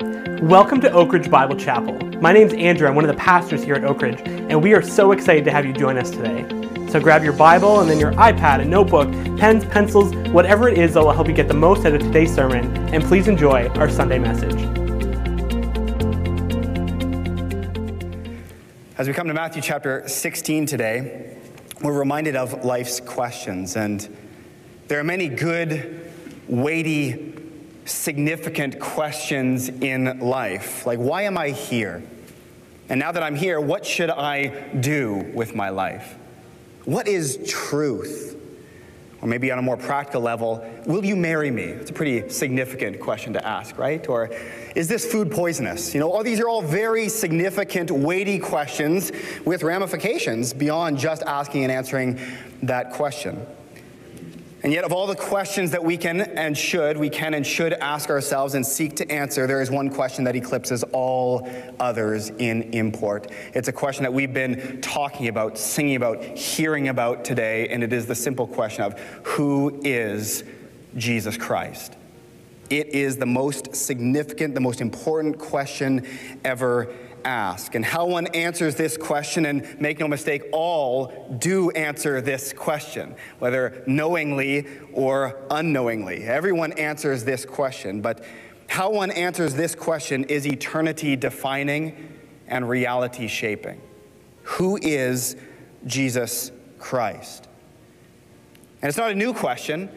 Welcome to Oak Ridge Bible Chapel. My name's Andrew. I'm one of the pastors here at Oak Ridge, and we are so excited to have you join us today. So grab your Bible and then your iPad, a notebook, pens, pencils, whatever it is that will help you get the most out of today's sermon, and please enjoy our Sunday message. As we come to Matthew chapter 16 today, we're reminded of life's questions. And there are many good, weighty, significant questions in life. Like, why am I here? And now that I'm here, what should I do with my life? What is truth? Or maybe on a more practical level, will you marry me? It's a pretty significant question to ask, right? Or is this food poisonous? You know, all these are all very significant, weighty questions with ramifications beyond just asking and answering that question. And yet, of all the questions that we can and should, we can and should ask ourselves and seek to answer, there is one question that eclipses all others in import. It's a question that we've been talking about, singing about, hearing about today, and it is the simple question of who is Jesus Christ? It is the most significant, the most important question ever ask. And how one answers this question, and make no mistake, all do answer this question, whether knowingly or unknowingly. Everyone answers this question, but how one answers this question is eternity defining and reality shaping. Who is Jesus Christ? And it's not a new question.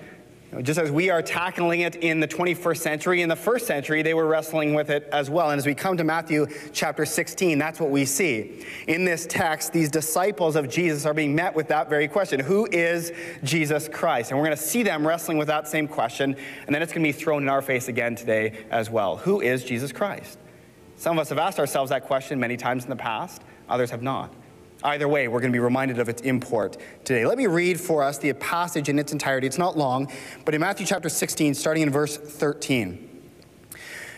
Just as we are tackling it in the 21st century, in the first century, they were wrestling with it as well. And as we come to Matthew chapter 16, that's what we see. In this text, these disciples of Jesus are being met with that very question Who is Jesus Christ? And we're going to see them wrestling with that same question, and then it's going to be thrown in our face again today as well. Who is Jesus Christ? Some of us have asked ourselves that question many times in the past, others have not. Either way, we're going to be reminded of its import today. Let me read for us the passage in its entirety. It's not long, but in Matthew chapter 16, starting in verse 13.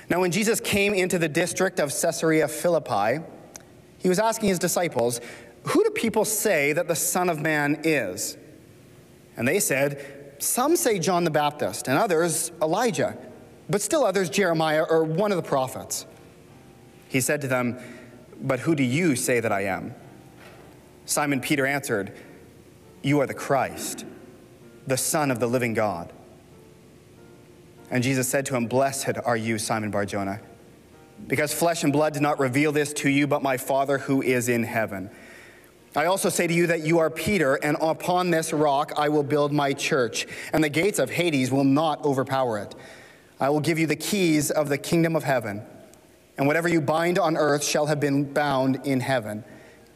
Now, when Jesus came into the district of Caesarea Philippi, he was asking his disciples, Who do people say that the Son of Man is? And they said, Some say John the Baptist, and others Elijah, but still others Jeremiah or one of the prophets. He said to them, But who do you say that I am? Simon Peter answered, You are the Christ, the Son of the living God. And Jesus said to him, Blessed are you, Simon Barjona, because flesh and blood did not reveal this to you, but my Father who is in heaven. I also say to you that you are Peter, and upon this rock I will build my church, and the gates of Hades will not overpower it. I will give you the keys of the kingdom of heaven, and whatever you bind on earth shall have been bound in heaven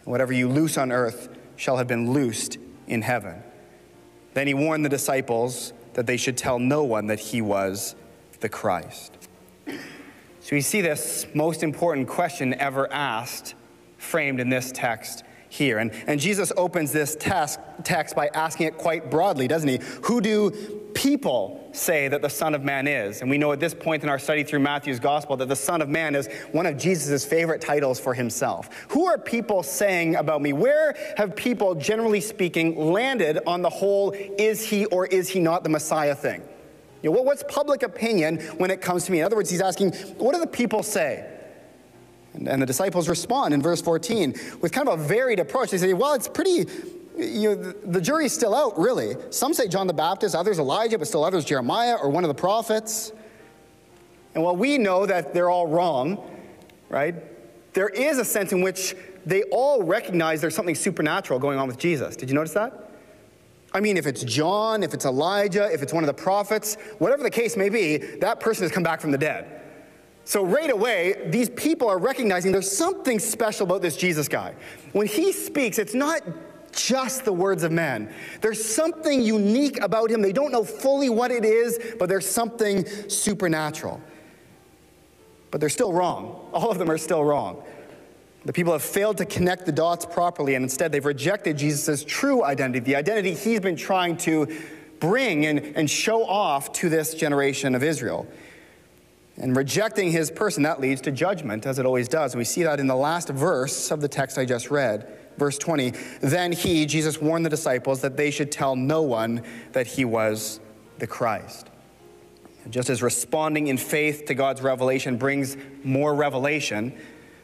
Whatever you loose on earth shall have been loosed in heaven. Then he warned the disciples that they should tell no one that he was the Christ. So we see this most important question ever asked framed in this text here. And, and Jesus opens this text, text by asking it quite broadly, doesn't he? Who do people say that the Son of Man is? And we know at this point in our study through Matthew's gospel that the Son of Man is one of Jesus' favorite titles for himself. Who are people saying about me? Where have people, generally speaking, landed on the whole is he or is he not the Messiah thing? You know, what's public opinion when it comes to me? In other words, he's asking, what do the people say? And, the disciples respond in verse 14 with kind of a varied approach. They say, well, it's pretty, you know, the jury's still out, really. Some say John the Baptist, others Elijah, but still others Jeremiah or one of the prophets. And while we know that they're all wrong, right, there is a sense in which they all recognize there's something supernatural going on with Jesus. Did you notice that? I mean, if it's John, if it's Elijah, if it's one of the prophets, whatever the case may be, that person has come back from the dead. So, right away, these people are recognizing there's something special about this Jesus guy. When he speaks, it's not just the words of men. There's something unique about him. They don't know fully what it is, but there's something supernatural. But they're still wrong. All of them are still wrong. The people have failed to connect the dots properly, and instead they've rejected Jesus' true identity, the identity he's been trying to bring and, and show off to this generation of Israel. And rejecting his person, that leads to judgment, as it always does. We see that in the last verse of the text I just read, verse 20. Then he, Jesus, warned the disciples that they should tell no one that he was the Christ. Just as responding in faith to God's revelation brings more revelation,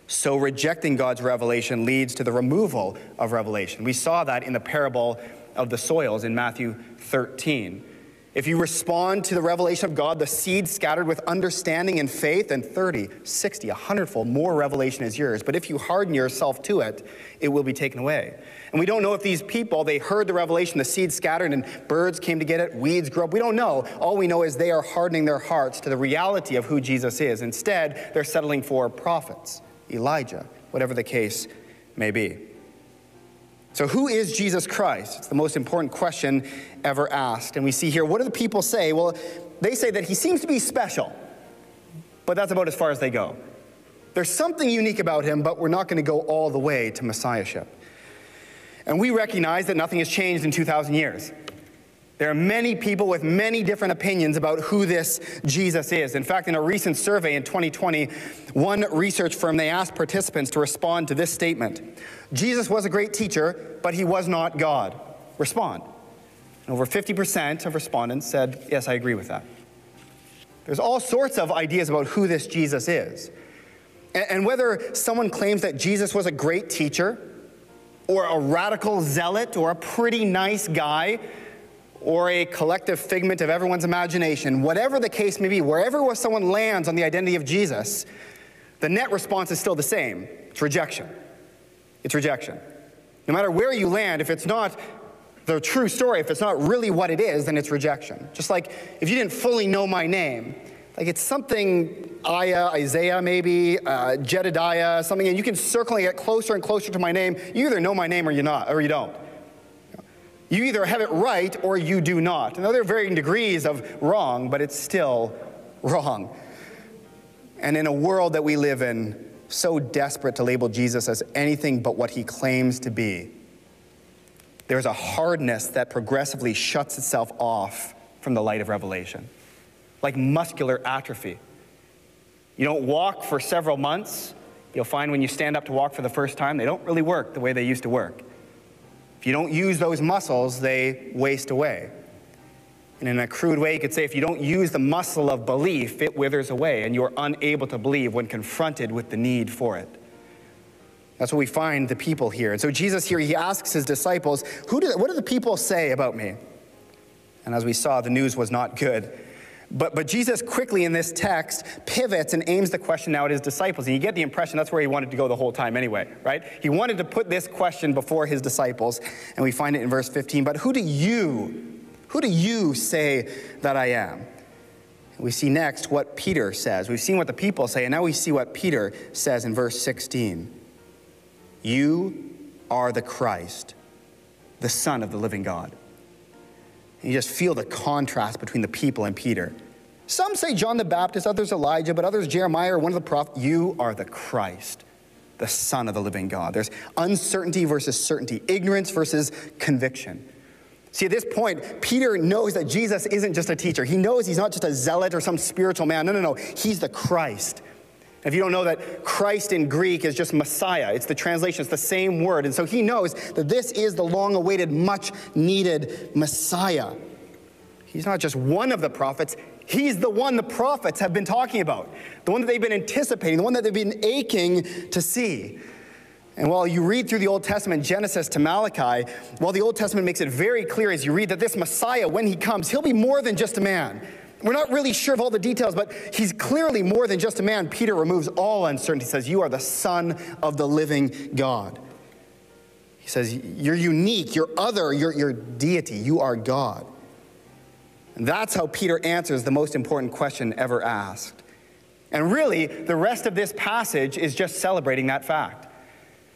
so rejecting God's revelation leads to the removal of revelation. We saw that in the parable of the soils in Matthew 13. If you respond to the revelation of God, the seed scattered with understanding and faith, and 30, 60, 100 fold more revelation is yours. But if you harden yourself to it, it will be taken away. And we don't know if these people, they heard the revelation, the seed scattered, and birds came to get it, weeds grew up. We don't know. All we know is they are hardening their hearts to the reality of who Jesus is. Instead, they're settling for prophets, Elijah, whatever the case may be. So, who is Jesus Christ? It's the most important question ever asked. And we see here, what do the people say? Well, they say that he seems to be special, but that's about as far as they go. There's something unique about him, but we're not going to go all the way to messiahship. And we recognize that nothing has changed in 2,000 years. There are many people with many different opinions about who this Jesus is. In fact, in a recent survey in 2020, one research firm they asked participants to respond to this statement. Jesus was a great teacher, but he was not God. Respond. And over 50% of respondents said, "Yes, I agree with that." There's all sorts of ideas about who this Jesus is. And whether someone claims that Jesus was a great teacher, or a radical zealot, or a pretty nice guy, or a collective figment of everyone's imagination, whatever the case may be, wherever someone lands on the identity of Jesus, the net response is still the same it's rejection. It's rejection. No matter where you land, if it's not the true story, if it's not really what it is, then it's rejection. Just like if you didn't fully know my name, like it's something Aya, Isaiah, maybe, uh, Jedediah, something, and you can circle and get closer and closer to my name. You either know my name or you not, or you don't. You either have it right or you do not. Now, there are varying degrees of wrong, but it's still wrong. And in a world that we live in, so desperate to label Jesus as anything but what he claims to be, there's a hardness that progressively shuts itself off from the light of revelation, like muscular atrophy. You don't walk for several months, you'll find when you stand up to walk for the first time, they don't really work the way they used to work. If you don't use those muscles, they waste away. And in a crude way, you could say if you don't use the muscle of belief, it withers away, and you're unable to believe when confronted with the need for it. That's what we find the people here. And so Jesus here, he asks his disciples, Who do, What do the people say about me? And as we saw, the news was not good. But, but Jesus quickly in this text pivots and aims the question now at his disciples. And you get the impression that's where he wanted to go the whole time anyway, right? He wanted to put this question before his disciples. And we find it in verse 15. But who do you, who do you say that I am? We see next what Peter says. We've seen what the people say, and now we see what Peter says in verse 16. You are the Christ, the Son of the living God. And you just feel the contrast between the people and Peter. Some say John the Baptist, others Elijah, but others Jeremiah or one of the prophets. You are the Christ, the Son of the living God. There's uncertainty versus certainty, ignorance versus conviction. See, at this point, Peter knows that Jesus isn't just a teacher. He knows he's not just a zealot or some spiritual man. No, no, no. He's the Christ. If you don't know that Christ in Greek is just Messiah, it's the translation, it's the same word. And so he knows that this is the long awaited, much needed Messiah. He's not just one of the prophets, he's the one the prophets have been talking about, the one that they've been anticipating, the one that they've been aching to see. And while you read through the Old Testament, Genesis to Malachi, while the Old Testament makes it very clear as you read that this Messiah, when he comes, he'll be more than just a man. We're not really sure of all the details, but he's clearly more than just a man. Peter removes all uncertainty. He says, You are the Son of the living God. He says, You're unique, you're other, you're, you're deity, you are God. And that's how Peter answers the most important question ever asked. And really, the rest of this passage is just celebrating that fact.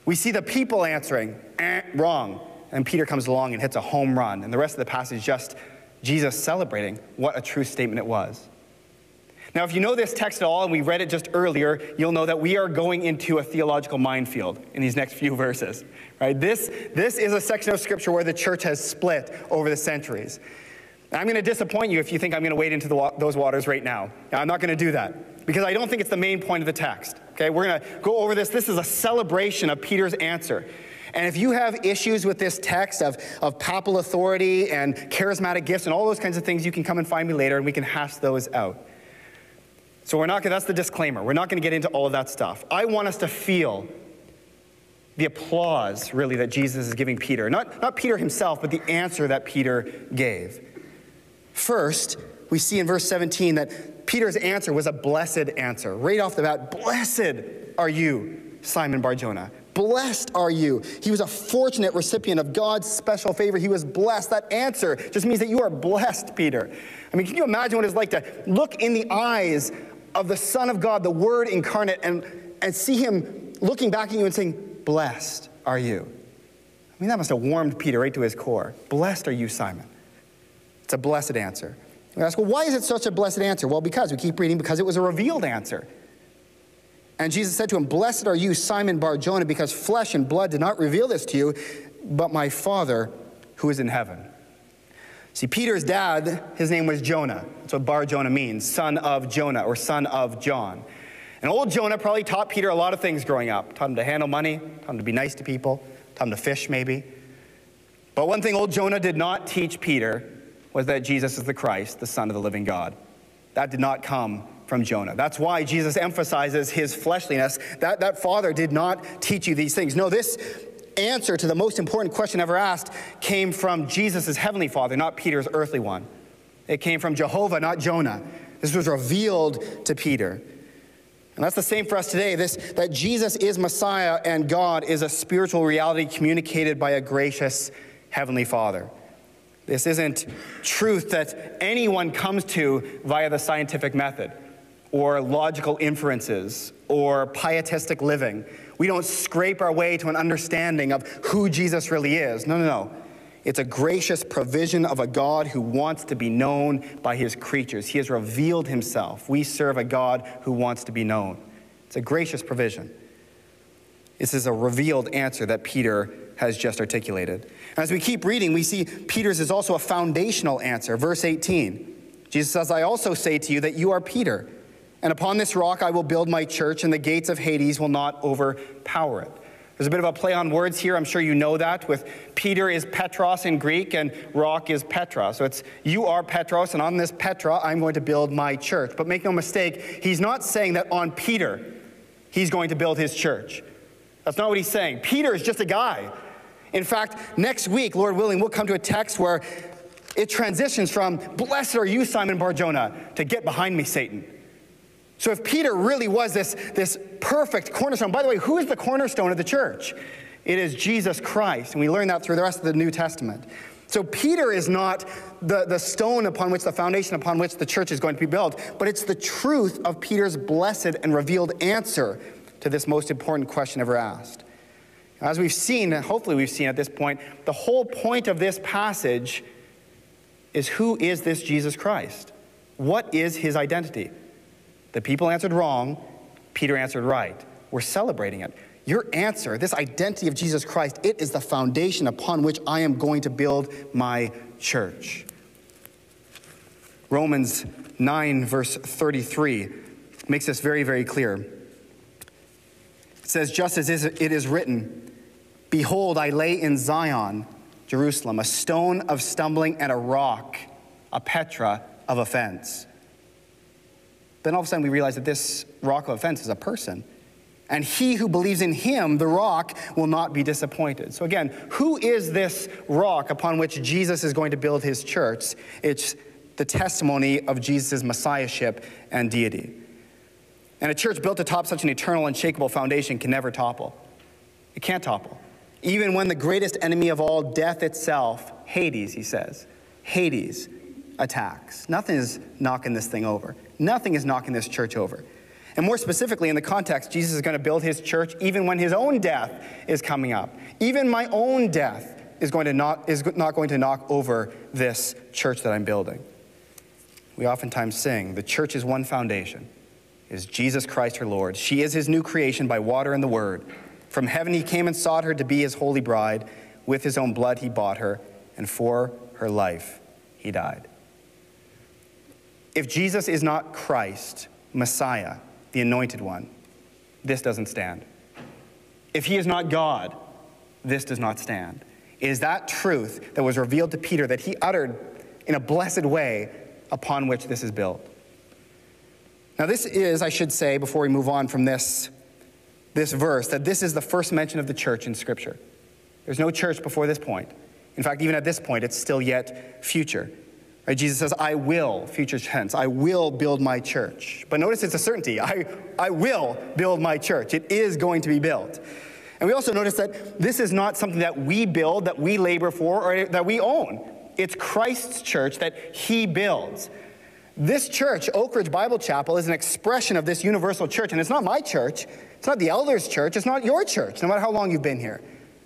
We see the people answering, eh, wrong. And Peter comes along and hits a home run. And the rest of the passage just Jesus celebrating what a true statement it was. Now, if you know this text at all, and we read it just earlier, you'll know that we are going into a theological minefield in these next few verses. Right? This, this is a section of Scripture where the church has split over the centuries. I'm going to disappoint you if you think I'm going to wade into the, those waters right now. now. I'm not going to do that because I don't think it's the main point of the text. Okay, we're going to go over this. This is a celebration of Peter's answer. And if you have issues with this text of, of papal authority and charismatic gifts and all those kinds of things, you can come and find me later and we can hash those out. So we're not gonna, that's the disclaimer. We're not going to get into all of that stuff. I want us to feel the applause, really, that Jesus is giving Peter. Not, not Peter himself, but the answer that Peter gave. First, we see in verse 17 that Peter's answer was a blessed answer. Right off the bat, blessed are you, Simon Barjona. Blessed are you. He was a fortunate recipient of God's special favor. He was blessed. That answer just means that you are blessed, Peter. I mean, can you imagine what it's like to look in the eyes of the Son of God, the Word incarnate, and, and see him looking back at you and saying, Blessed are you? I mean, that must have warmed Peter right to his core. Blessed are you, Simon. It's a blessed answer. We ask, well, why is it such a blessed answer? Well, because we keep reading, because it was a revealed answer. And Jesus said to him, Blessed are you, Simon Bar Jonah, because flesh and blood did not reveal this to you, but my Father who is in heaven. See, Peter's dad, his name was Jonah. That's what Bar Jonah means, son of Jonah or son of John. And old Jonah probably taught Peter a lot of things growing up. Taught him to handle money, taught him to be nice to people, taught him to fish maybe. But one thing old Jonah did not teach Peter was that Jesus is the Christ, the Son of the living God. That did not come from Jonah. That's why Jesus emphasizes his fleshliness. That, that father did not teach you these things. No, this answer to the most important question ever asked came from Jesus' heavenly father, not Peter's earthly one. It came from Jehovah, not Jonah. This was revealed to Peter. And that's the same for us today. This, that Jesus is Messiah and God is a spiritual reality communicated by a gracious heavenly Father. This isn't truth that anyone comes to via the scientific method or logical inferences or pietistic living. We don't scrape our way to an understanding of who Jesus really is. No, no, no. It's a gracious provision of a God who wants to be known by his creatures. He has revealed himself. We serve a God who wants to be known. It's a gracious provision. This is a revealed answer that Peter has just articulated. As we keep reading, we see Peter's is also a foundational answer. Verse 18 Jesus says, I also say to you that you are Peter and upon this rock I will build my church, and the gates of Hades will not overpower it. There's a bit of a play on words here. I'm sure you know that. With Peter is Petros in Greek, and rock is Petra. So it's you are Petros, and on this Petra I'm going to build my church. But make no mistake, he's not saying that on Peter he's going to build his church. That's not what he's saying. Peter is just a guy. In fact, next week, Lord willing, we'll come to a text where it transitions from, Blessed are you, Simon Barjona, to get behind me, Satan. So if Peter really was this, this perfect cornerstone, by the way, who is the cornerstone of the church? It is Jesus Christ. And we learn that through the rest of the New Testament. So Peter is not the, the stone upon which the foundation upon which the church is going to be built, but it's the truth of Peter's blessed and revealed answer to this most important question ever asked. As we've seen, and hopefully we've seen at this point, the whole point of this passage is who is this Jesus Christ? What is his identity? The people answered wrong, Peter answered right. We're celebrating it. Your answer, this identity of Jesus Christ, it is the foundation upon which I am going to build my church. Romans 9, verse 33, makes this very, very clear. It says, Just as it is written, Behold, I lay in Zion, Jerusalem, a stone of stumbling and a rock, a Petra of offense then all of a sudden we realize that this rock of offense is a person. And he who believes in him, the rock, will not be disappointed. So, again, who is this rock upon which Jesus is going to build his church? It's the testimony of Jesus' messiahship and deity. And a church built atop such an eternal, unshakable foundation can never topple. It can't topple. Even when the greatest enemy of all, death itself, Hades, he says, Hades attacks. Nothing is knocking this thing over. Nothing is knocking this church over. And more specifically, in the context, Jesus is going to build his church even when his own death is coming up. Even my own death is, going to not, is not going to knock over this church that I'm building. We oftentimes sing, the church is one foundation, is Jesus Christ her Lord. She is his new creation by water and the word. From heaven he came and sought her to be his holy bride. With his own blood he bought her, and for her life he died. If Jesus is not Christ, Messiah, the anointed one, this doesn't stand. If he is not God, this does not stand. It is that truth that was revealed to Peter that he uttered in a blessed way upon which this is built. Now, this is, I should say, before we move on from this, this verse, that this is the first mention of the church in Scripture. There's no church before this point. In fact, even at this point, it's still yet future. Right? Jesus says, I will, future tense, I will build my church. But notice it's a certainty. I, I will build my church. It is going to be built. And we also notice that this is not something that we build, that we labor for, or that we own. It's Christ's church that he builds. This church, Oak Ridge Bible Chapel, is an expression of this universal church. And it's not my church, it's not the elders' church, it's not your church, no matter how long you've been here.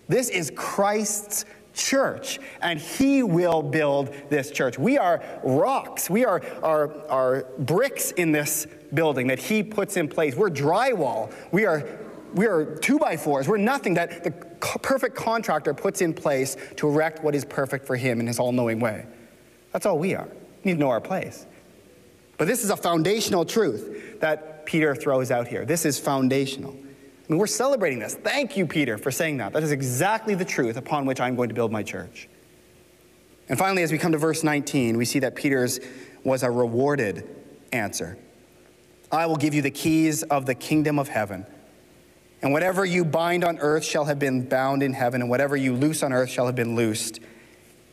This is Christ's church, and He will build this church. We are rocks, we are, are, are bricks in this building that He puts in place. We're drywall, we are, we are two by fours, we're nothing that the perfect contractor puts in place to erect what is perfect for Him in His all knowing way. That's all we are. We need to know our place. But this is a foundational truth that Peter throws out here. This is foundational. I mean, we're celebrating this. Thank you, Peter, for saying that. That is exactly the truth upon which I'm going to build my church. And finally, as we come to verse 19, we see that Peter's was a rewarded answer. I will give you the keys of the kingdom of heaven. And whatever you bind on earth shall have been bound in heaven, and whatever you loose on earth shall have been loosed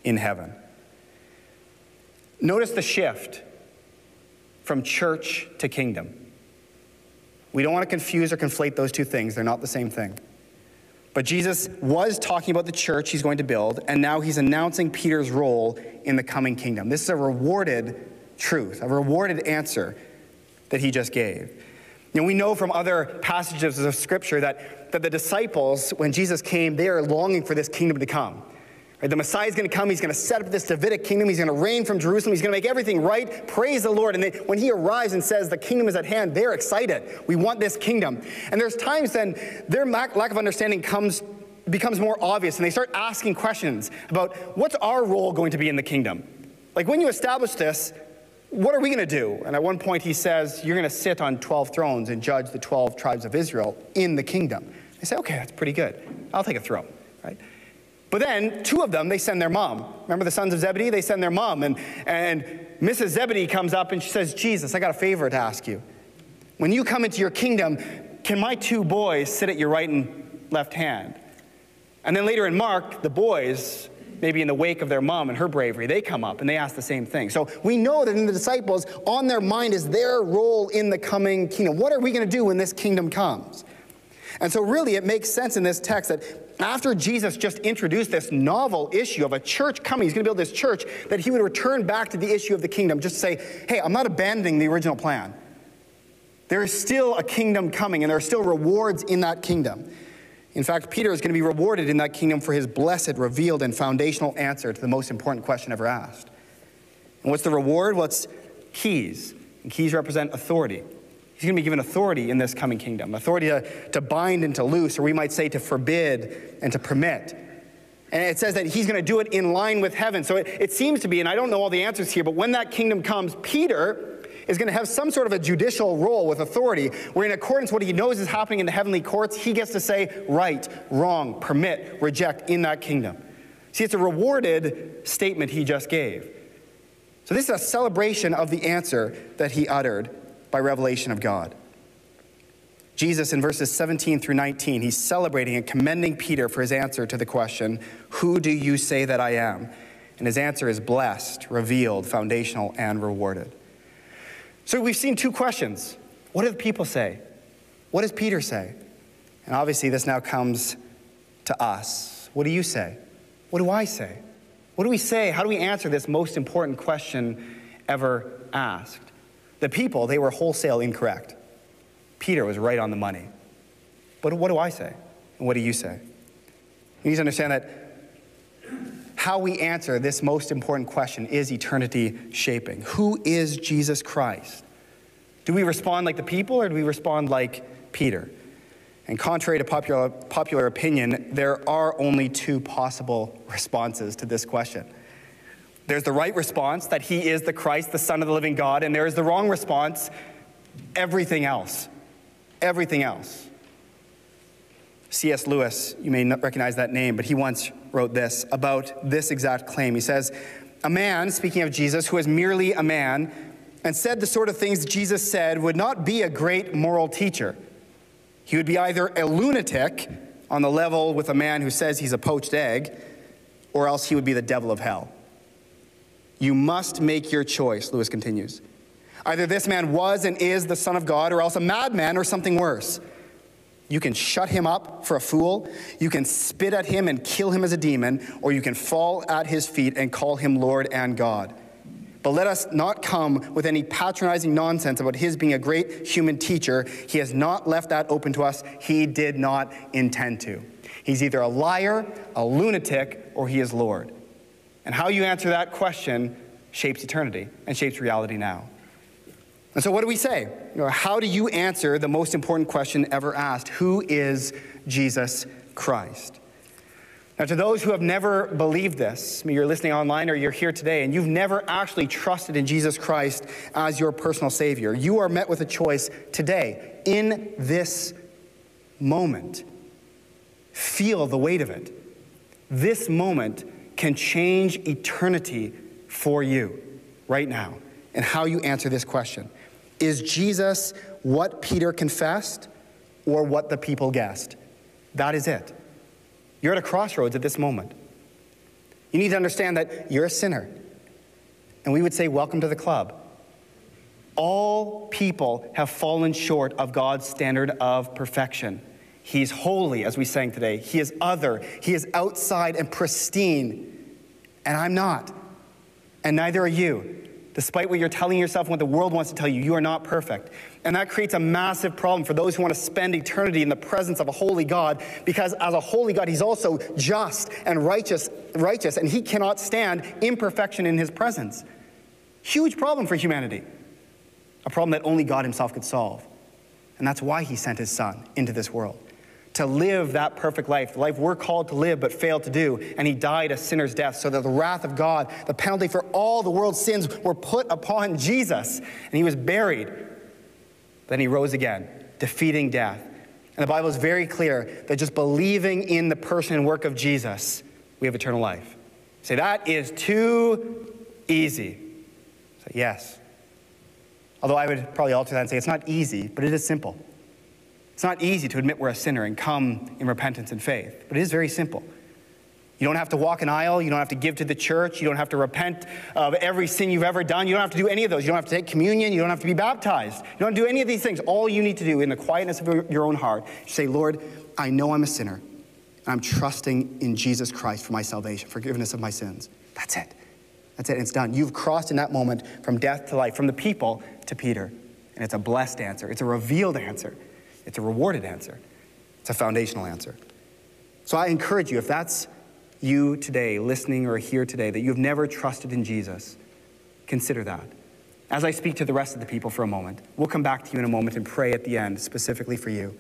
in heaven. Notice the shift from church to kingdom. We don't want to confuse or conflate those two things, they're not the same thing. But Jesus was talking about the church he's going to build, and now he's announcing Peter's role in the coming kingdom. This is a rewarded truth, a rewarded answer that he just gave. And we know from other passages of Scripture that, that the disciples, when Jesus came, they are longing for this kingdom to come. The Messiah is going to come. He's going to set up this Davidic kingdom. He's going to reign from Jerusalem. He's going to make everything right. Praise the Lord. And when he arrives and says the kingdom is at hand, they're excited. We want this kingdom. And there's times then their lack of understanding comes becomes more obvious and they start asking questions about what's our role going to be in the kingdom? Like when you establish this, what are we going to do? And at one point he says, You're going to sit on 12 thrones and judge the 12 tribes of Israel in the kingdom. They say, Okay, that's pretty good. I'll take a throne, right? But then, two of them, they send their mom. Remember the sons of Zebedee? They send their mom. And, and Mrs. Zebedee comes up and she says, Jesus, I got a favor to ask you. When you come into your kingdom, can my two boys sit at your right and left hand? And then later in Mark, the boys, maybe in the wake of their mom and her bravery, they come up and they ask the same thing. So we know that in the disciples, on their mind is their role in the coming kingdom. What are we going to do when this kingdom comes? And so, really, it makes sense in this text that after Jesus just introduced this novel issue of a church coming, he's going to build this church, that he would return back to the issue of the kingdom, just say, hey, I'm not abandoning the original plan. There is still a kingdom coming, and there are still rewards in that kingdom. In fact, Peter is going to be rewarded in that kingdom for his blessed, revealed, and foundational answer to the most important question ever asked. And what's the reward? Well, keys. And keys represent authority. He's going to be given authority in this coming kingdom authority to, to bind and to loose, or we might say to forbid and to permit. And it says that he's going to do it in line with heaven. So it, it seems to be, and I don't know all the answers here, but when that kingdom comes, Peter is going to have some sort of a judicial role with authority, where in accordance with what he knows is happening in the heavenly courts, he gets to say right, wrong, permit, reject in that kingdom. See, it's a rewarded statement he just gave. So this is a celebration of the answer that he uttered by revelation of God. Jesus, in verses 17 through 19, he's celebrating and commending Peter for his answer to the question, Who do you say that I am? And his answer is blessed, revealed, foundational, and rewarded. So we've seen two questions. What do the people say? What does Peter say? And obviously, this now comes to us. What do you say? What do I say? What do we say? How do we answer this most important question ever asked? The people, they were wholesale incorrect. Peter was right on the money. But what do I say? And what do you say? You need to understand that how we answer this most important question is eternity shaping. Who is Jesus Christ? Do we respond like the people or do we respond like Peter? And contrary to popular, popular opinion, there are only two possible responses to this question. There's the right response that he is the Christ, the Son of the living God, and there is the wrong response, everything else. Everything else. C.S. Lewis, you may not recognize that name, but he once wrote this about this exact claim. He says, A man, speaking of Jesus, who is merely a man and said the sort of things Jesus said would not be a great moral teacher. He would be either a lunatic on the level with a man who says he's a poached egg, or else he would be the devil of hell. You must make your choice, Lewis continues. Either this man was and is the Son of God, or else a madman or something worse. You can shut him up for a fool, you can spit at him and kill him as a demon, or you can fall at his feet and call him Lord and God. But let us not come with any patronizing nonsense about his being a great human teacher. He has not left that open to us. He did not intend to. He's either a liar, a lunatic, or he is Lord. And how you answer that question shapes eternity and shapes reality now. And so, what do we say? You know, how do you answer the most important question ever asked? Who is Jesus Christ? Now, to those who have never believed this, you're listening online or you're here today, and you've never actually trusted in Jesus Christ as your personal Savior, you are met with a choice today, in this moment. Feel the weight of it. This moment can change eternity for you right now and how you answer this question. Is Jesus what Peter confessed or what the people guessed? That is it. You're at a crossroads at this moment. You need to understand that you're a sinner. And we would say, Welcome to the club. All people have fallen short of God's standard of perfection. He's holy, as we sang today. He is other. He is outside and pristine. And I'm not. And neither are you. Despite what you're telling yourself and what the world wants to tell you, you are not perfect. And that creates a massive problem for those who want to spend eternity in the presence of a holy God, because as a holy God, He's also just and righteous, righteous, and He cannot stand imperfection in His presence. Huge problem for humanity. A problem that only God Himself could solve. And that's why He sent His Son into this world to live that perfect life, the life we're called to live but failed to do. And he died a sinner's death so that the wrath of God, the penalty for all the world's sins, were put upon Jesus. And he was buried. Then he rose again, defeating death. And the Bible is very clear that just believing in the person and work of Jesus, we have eternal life. Say, that is too easy. Say, yes. Although I would probably alter that and say it's not easy, but it is simple. It's not easy to admit we're a sinner and come in repentance and faith, but it is very simple. You don't have to walk an aisle. You don't have to give to the church. You don't have to repent of every sin you've ever done. You don't have to do any of those. You don't have to take communion. You don't have to be baptized. You don't do any of these things. All you need to do in the quietness of your own heart is say, Lord, I know I'm a sinner, and I'm trusting in Jesus Christ for my salvation, forgiveness of my sins. That's it. That's it. It's done. You've crossed in that moment from death to life, from the people to Peter. And it's a blessed answer, it's a revealed answer. It's a rewarded answer, it's a foundational answer. So I encourage you, if that's you today, listening or here today, that you've never trusted in Jesus, consider that. As I speak to the rest of the people for a moment, we'll come back to you in a moment and pray at the end specifically for you.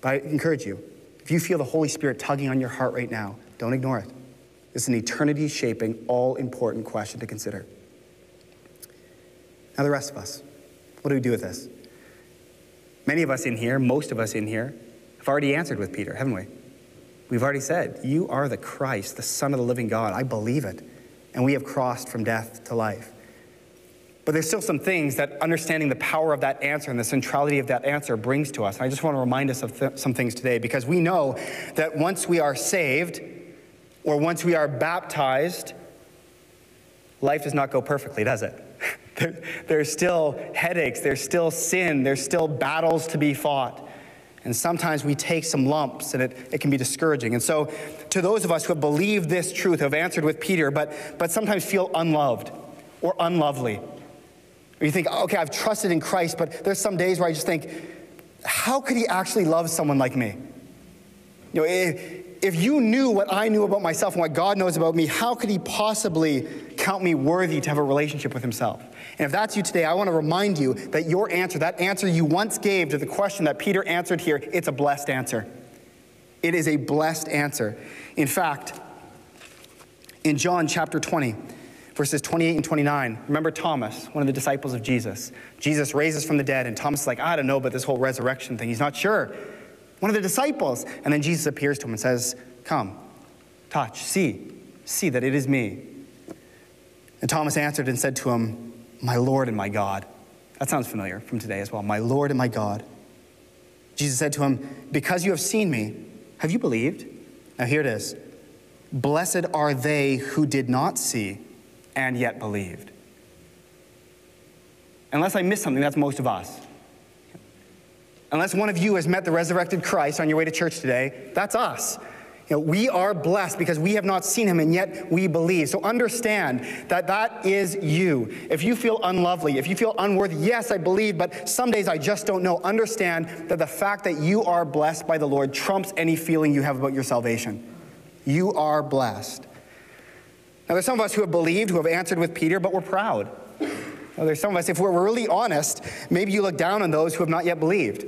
But I encourage you, if you feel the Holy Spirit tugging on your heart right now, don't ignore it. It's an eternity shaping, all important question to consider. Now, the rest of us, what do we do with this? Many of us in here, most of us in here, have already answered with Peter, haven't we? We've already said, You are the Christ, the Son of the living God. I believe it. And we have crossed from death to life. But there's still some things that understanding the power of that answer and the centrality of that answer brings to us. And I just want to remind us of th- some things today because we know that once we are saved or once we are baptized, life does not go perfectly, does it? There, there's still headaches, there's still sin, there's still battles to be fought. And sometimes we take some lumps and it, it can be discouraging. And so, to those of us who have believed this truth, have answered with Peter, but, but sometimes feel unloved or unlovely, or you think, okay, I've trusted in Christ, but there's some days where I just think, how could he actually love someone like me? You know, if you knew what I knew about myself and what God knows about me, how could he possibly count me worthy to have a relationship with himself? And if that's you today, I want to remind you that your answer, that answer you once gave to the question that Peter answered here, it's a blessed answer. It is a blessed answer. In fact, in John chapter 20, verses 28 and 29, remember Thomas, one of the disciples of Jesus. Jesus raises from the dead, and Thomas is like, I don't know about this whole resurrection thing. He's not sure. One of the disciples. And then Jesus appears to him and says, Come, touch, see, see that it is me. And Thomas answered and said to him, My Lord and my God. That sounds familiar from today as well. My Lord and my God. Jesus said to him, Because you have seen me, have you believed? Now here it is. Blessed are they who did not see and yet believed. Unless I miss something, that's most of us. Unless one of you has met the resurrected Christ on your way to church today, that's us. You know, we are blessed because we have not seen him and yet we believe. So understand that that is you. If you feel unlovely, if you feel unworthy, yes, I believe, but some days I just don't know. Understand that the fact that you are blessed by the Lord trumps any feeling you have about your salvation. You are blessed. Now, there's some of us who have believed, who have answered with Peter, but we're proud. Now, there's some of us, if we're really honest, maybe you look down on those who have not yet believed.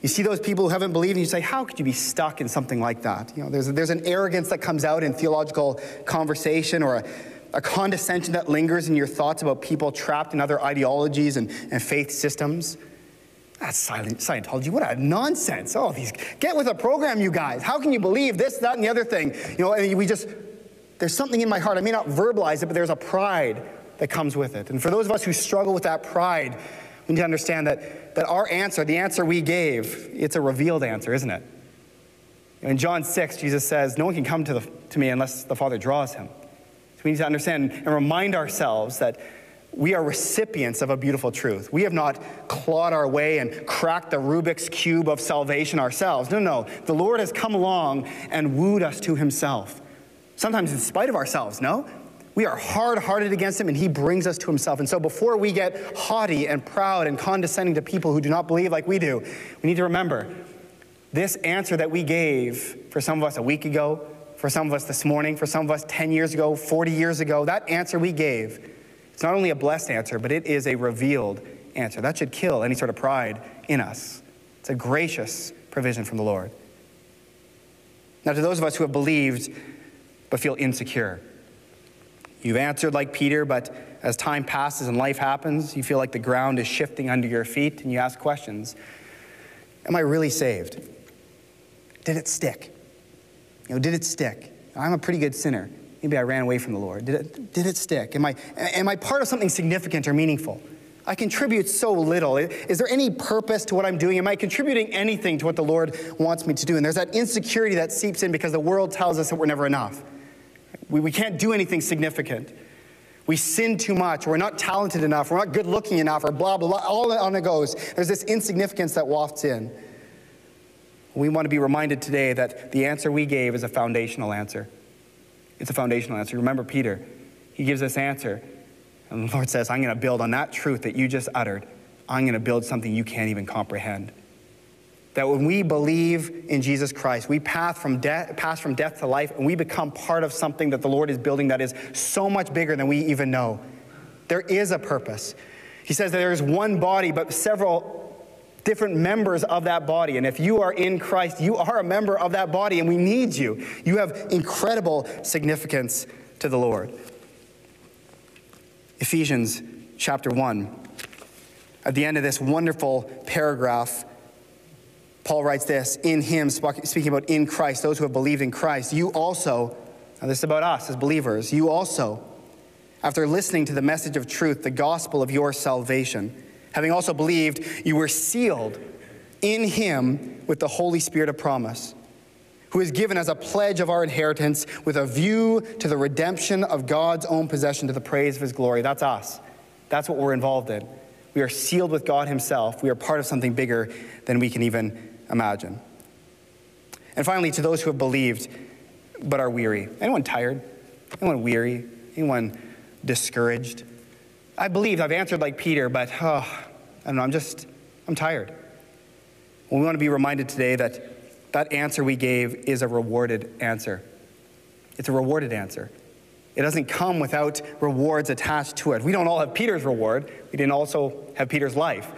You see those people who haven't believed, and you say, How could you be stuck in something like that? You know, there's, there's an arrogance that comes out in theological conversation or a, a condescension that lingers in your thoughts about people trapped in other ideologies and, and faith systems. That's silent Scientology. What a nonsense. Oh, these get with a program, you guys. How can you believe this, that, and the other thing? You know, and we just there's something in my heart. I may not verbalize it, but there's a pride that comes with it. And for those of us who struggle with that pride, we need to understand that, that our answer, the answer we gave, it's a revealed answer, isn't it? In John 6, Jesus says, No one can come to, the, to me unless the Father draws him. So we need to understand and remind ourselves that we are recipients of a beautiful truth. We have not clawed our way and cracked the Rubik's Cube of salvation ourselves. No, no. The Lord has come along and wooed us to himself. Sometimes in spite of ourselves, no? We are hard hearted against him and he brings us to himself. And so before we get haughty and proud and condescending to people who do not believe like we do, we need to remember this answer that we gave for some of us a week ago, for some of us this morning, for some of us 10 years ago, 40 years ago, that answer we gave, it's not only a blessed answer, but it is a revealed answer. That should kill any sort of pride in us. It's a gracious provision from the Lord. Now, to those of us who have believed but feel insecure, You've answered like Peter, but as time passes and life happens, you feel like the ground is shifting under your feet and you ask questions Am I really saved? Did it stick? You know, did it stick? I'm a pretty good sinner. Maybe I ran away from the Lord. Did it, did it stick? Am I, am I part of something significant or meaningful? I contribute so little. Is there any purpose to what I'm doing? Am I contributing anything to what the Lord wants me to do? And there's that insecurity that seeps in because the world tells us that we're never enough. We, we can't do anything significant. We sin too much, we're not talented enough, we're not good looking enough, or blah, blah, blah. All on it goes. There's this insignificance that wafts in. We want to be reminded today that the answer we gave is a foundational answer. It's a foundational answer. Remember Peter, he gives this answer, and the Lord says, I'm going to build on that truth that you just uttered. I'm going to build something you can't even comprehend. That when we believe in Jesus Christ, we pass from, death, pass from death to life and we become part of something that the Lord is building that is so much bigger than we even know. There is a purpose. He says that there is one body, but several different members of that body. And if you are in Christ, you are a member of that body, and we need you. You have incredible significance to the Lord. Ephesians chapter 1. At the end of this wonderful paragraph, Paul writes this in him, speaking about in Christ, those who have believed in Christ, you also, now this is about us as believers, you also, after listening to the message of truth, the gospel of your salvation, having also believed, you were sealed in him with the Holy Spirit of promise, who is given as a pledge of our inheritance with a view to the redemption of God's own possession to the praise of his glory. That's us. That's what we're involved in. We are sealed with God himself. We are part of something bigger than we can even imagine. And finally, to those who have believed but are weary. Anyone tired? Anyone weary? Anyone discouraged? I believe I've answered like Peter, but oh, I don't know, I'm just, I'm tired. Well, we want to be reminded today that that answer we gave is a rewarded answer. It's a rewarded answer. It doesn't come without rewards attached to it. We don't all have Peter's reward. We didn't also have Peter's life.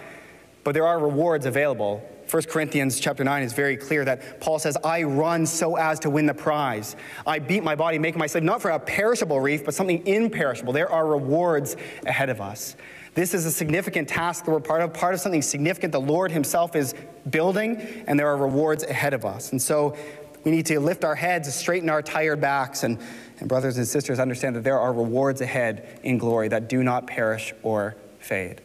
But there are rewards available 1 Corinthians chapter 9 is very clear that Paul says, I run so as to win the prize. I beat my body, make my slave, not for a perishable wreath, but something imperishable. There are rewards ahead of us. This is a significant task that we're part of, part of something significant the Lord Himself is building, and there are rewards ahead of us. And so we need to lift our heads, straighten our tired backs, and, and brothers and sisters, understand that there are rewards ahead in glory that do not perish or fade.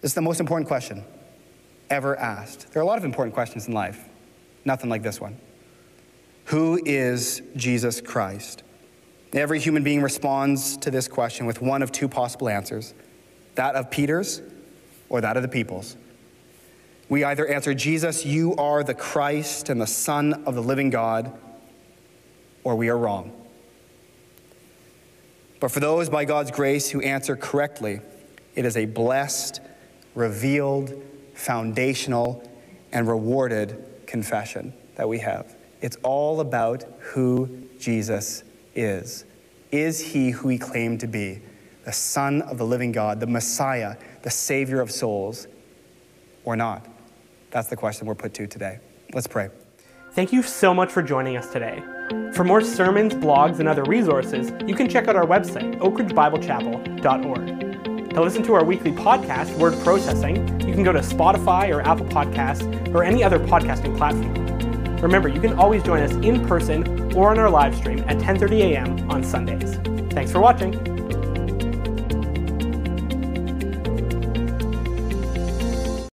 This is the most important question ever asked. There are a lot of important questions in life, nothing like this one. Who is Jesus Christ? Every human being responds to this question with one of two possible answers that of Peter's or that of the people's. We either answer, Jesus, you are the Christ and the Son of the living God, or we are wrong. But for those by God's grace who answer correctly, it is a blessed, revealed, foundational, and rewarded confession that we have. It's all about who Jesus is. Is he who he claimed to be? The Son of the living God, the Messiah, the Savior of souls, or not? That's the question we're put to today. Let's pray. Thank you so much for joining us today. For more sermons, blogs, and other resources, you can check out our website, oakridgebiblechapel.org. To listen to our weekly podcast, Word Processing, you can go to Spotify or Apple Podcasts or any other podcasting platform. Remember, you can always join us in person or on our live stream at 10:30 a.m. on Sundays. Thanks for watching.